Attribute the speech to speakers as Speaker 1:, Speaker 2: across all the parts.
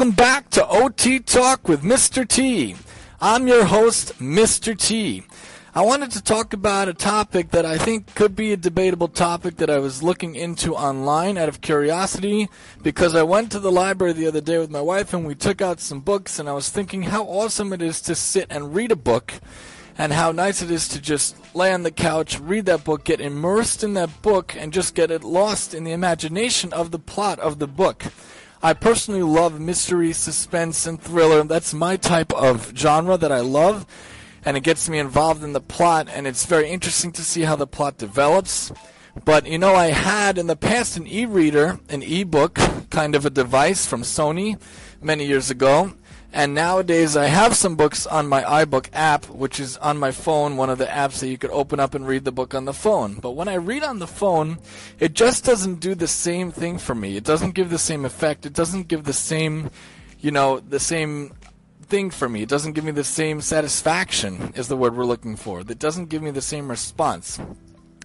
Speaker 1: welcome back to OT Talk with Mr. T. I'm your host, Mr. T. I wanted to talk about a topic that I think could be a debatable topic that I was looking into online out of curiosity because I went to the library the other day with my wife and we took out some books and I was thinking how awesome it is to sit and read a book and how nice it is to just lay on the couch, read that book, get immersed in that book, and just get it lost in the imagination of the plot of the book. I personally love mystery, suspense, and thriller. That's my type of genre that I love, and it gets me involved in the plot, and it's very interesting to see how the plot develops. But you know, I had in the past an e reader, an e book kind of a device from Sony many years ago, and nowadays, I have some books on my iBook app, which is on my phone, one of the apps that you could open up and read the book on the phone. But when I read on the phone, it just doesn't do the same thing for me. It doesn't give the same effect. It doesn't give the same, you know, the same thing for me. It doesn't give me the same satisfaction, is the word we're looking for. It doesn't give me the same response.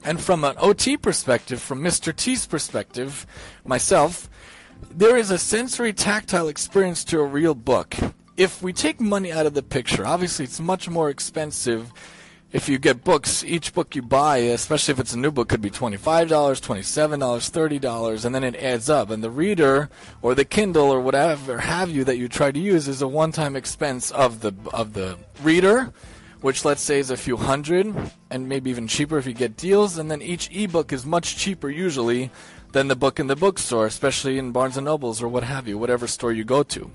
Speaker 1: And from an OT perspective, from Mr. T's perspective, myself, there is a sensory tactile experience to a real book. If we take money out of the picture, obviously it's much more expensive if you get books. Each book you buy, especially if it's a new book, could be $25, $27, $30, and then it adds up. And the reader or the Kindle or whatever have you that you try to use is a one-time expense of the of the reader which let's say is a few hundred and maybe even cheaper if you get deals and then each ebook is much cheaper usually than the book in the bookstore, especially in Barnes and Nobles or what have you, whatever store you go to.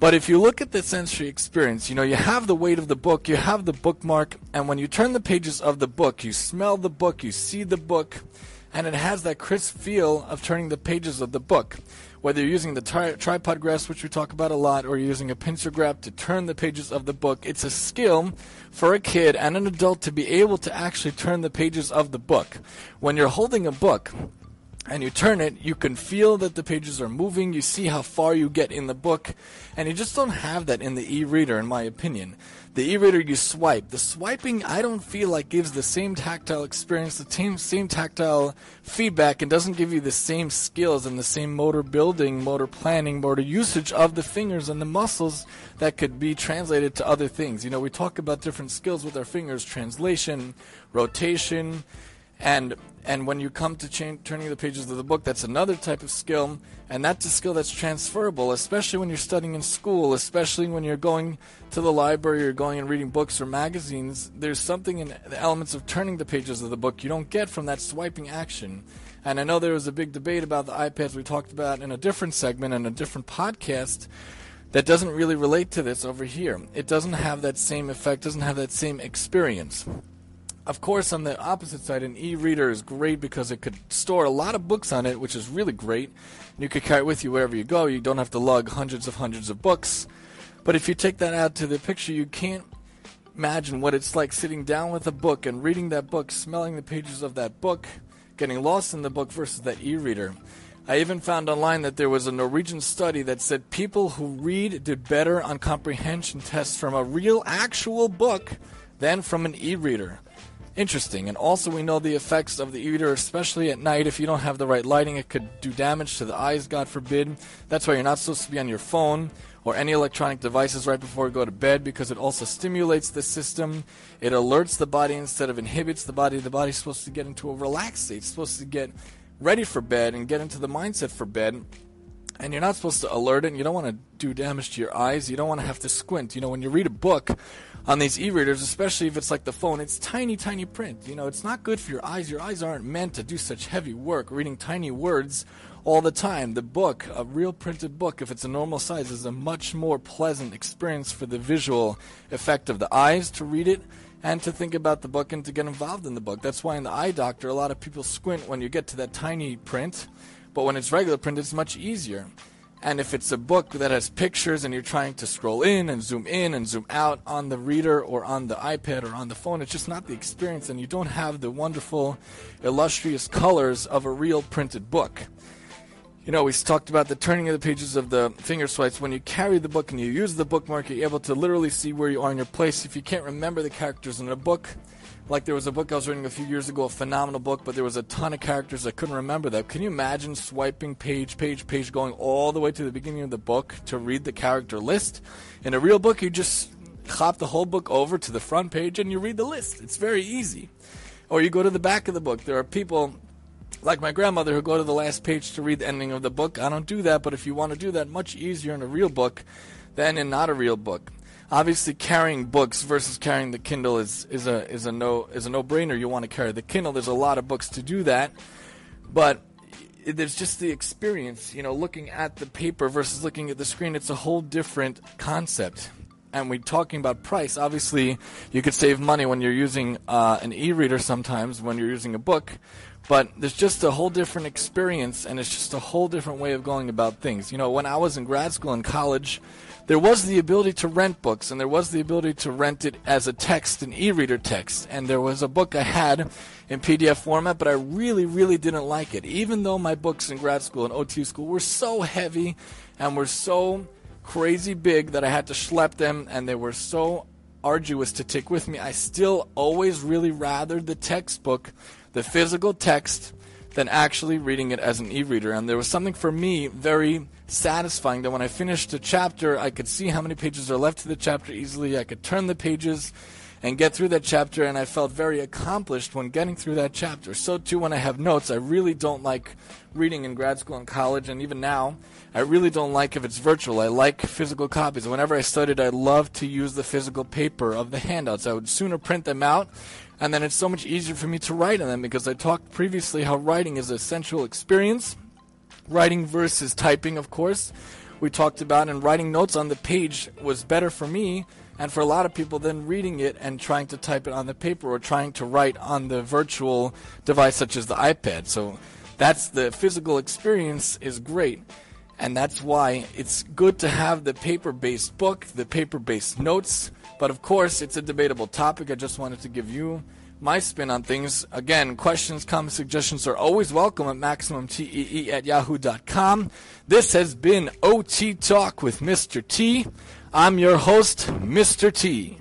Speaker 1: But if you look at the sensory experience, you know, you have the weight of the book, you have the bookmark, and when you turn the pages of the book, you smell the book, you see the book, and it has that crisp feel of turning the pages of the book. Whether you're using the tri- tripod grasp, which we talk about a lot, or using a pincer grab to turn the pages of the book, it's a skill for a kid and an adult to be able to actually turn the pages of the book. When you're holding a book, and you turn it, you can feel that the pages are moving. You see how far you get in the book, and you just don't have that in the e-reader, in my opinion. The e-reader, you swipe. The swiping, I don't feel like gives the same tactile experience, the same, same tactile feedback, and doesn't give you the same skills and the same motor building, motor planning, motor usage of the fingers and the muscles that could be translated to other things. You know, we talk about different skills with our fingers: translation, rotation and and when you come to turning the pages of the book, that's another type of skill, and that's a skill that's transferable, especially when you're studying in school, especially when you're going to the library or going and reading books or magazines. There's something in the elements of turning the pages of the book you don't get from that swiping action. And I know there was a big debate about the iPads we talked about in a different segment and a different podcast that doesn't really relate to this over here. It doesn't have that same effect, doesn't have that same experience. Of course, on the opposite side, an e-reader is great because it could store a lot of books on it, which is really great. You could carry it with you wherever you go. You don't have to lug hundreds of hundreds of books. But if you take that out to the picture, you can't imagine what it's like sitting down with a book and reading that book, smelling the pages of that book, getting lost in the book versus that e-reader. I even found online that there was a Norwegian study that said people who read did better on comprehension tests from a real actual book than from an e-reader interesting. And also, we know the effects of the e-reader, especially at night. If you don't have the right lighting, it could do damage to the eyes, God forbid. That's why you're not supposed to be on your phone or any electronic devices right before you go to bed because it also stimulates the system. It alerts the body instead of inhibits the body. The body's supposed to get into a relaxed state, it's supposed to get ready for bed and get into the mindset for bed. And you're not supposed to alert it. And you don't want to do damage to your eyes. You don't want to have to squint. You know, when you read a book, on these e-readers, especially if it's like the phone, it's tiny, tiny print. You know, it's not good for your eyes. Your eyes aren't meant to do such heavy work reading tiny words all the time. The book, a real printed book, if it's a normal size, is a much more pleasant experience for the visual effect of the eyes to read it and to think about the book and to get involved in the book. That's why in the eye doctor, a lot of people squint when you get to that tiny print, but when it's regular print, it's much easier. And if it's a book that has pictures and you're trying to scroll in and zoom in and zoom out on the reader or on the iPad or on the phone, it's just not the experience and you don't have the wonderful, illustrious colors of a real printed book. You know, we talked about the turning of the pages of the finger swipes. When you carry the book and you use the bookmark, you're able to literally see where you are in your place. If you can't remember the characters in a book, Like there was a book I was reading a few years ago, a phenomenal book, but there was a ton of characters I couldn't remember that. Can you imagine swiping page, page, page, going all the way to the beginning of the book to read the character list? In a real book, you just hop the whole book over to the front page and you read the list. It's very easy. Or you go to the back of the book. There are people like my grandmother who go to the last page to read the ending of the book. I don't do that, but if you want to do that, much easier in a real book than in not a real book. Obviously, carrying books versus carrying the Kindle is, is a is a no is a no brainer. You want to carry the Kindle. There's a lot of books to do that, but there's just the experience. You know, looking at the paper versus looking at the screen. It's a whole different concept and we're talking about price, obviously you could save money when you're using uh, an e-reader sometimes when you're using a book, but there's just a whole different experience and it's just a whole different way of going about things. You know, when I was in grad school and college, there was the ability to rent books and there was the ability to rent it as a text, an e-reader text, and there was a book I had in PDF format, but I really, really didn't like it. Even though my books in grad school and OT school were so heavy and were so crazy big that I had to schlep them, and they were so arduous to take with me. I still always really rather the textbook, the physical text, than actually reading it as an e-reader. And there was something for me very satisfying that when I finished a chapter, I could see how many pages are left to the chapter easily. I could turn the pages and get through that chapter, and I felt very accomplished when getting through that chapter. So, too, when I have notes, I really don't like reading in grad school and college, and even now, I really don't like if it's virtual. I like physical copies. Whenever I studied, I loved to use the physical paper of the handouts. I would sooner print them out, and then it's so much easier for me to write on them because I talked previously how writing is a sensual experience. Writing versus typing, of course. We talked about, and writing notes on the page was better for me and for a lot of people than reading it and trying to type it on the paper or trying to write on the virtual device such as the iPad. So that's the physical experience is great. And that's why it's good to have the paper-based book, the paper-based notes. But of course, it's a debatable topic. I just wanted to give you my spin on things. Again, questions, comments, suggestions are always welcome at MaximumTEE at yahoo.com. This has been OT Talk with Mr. T. I'm your host, Mr. T.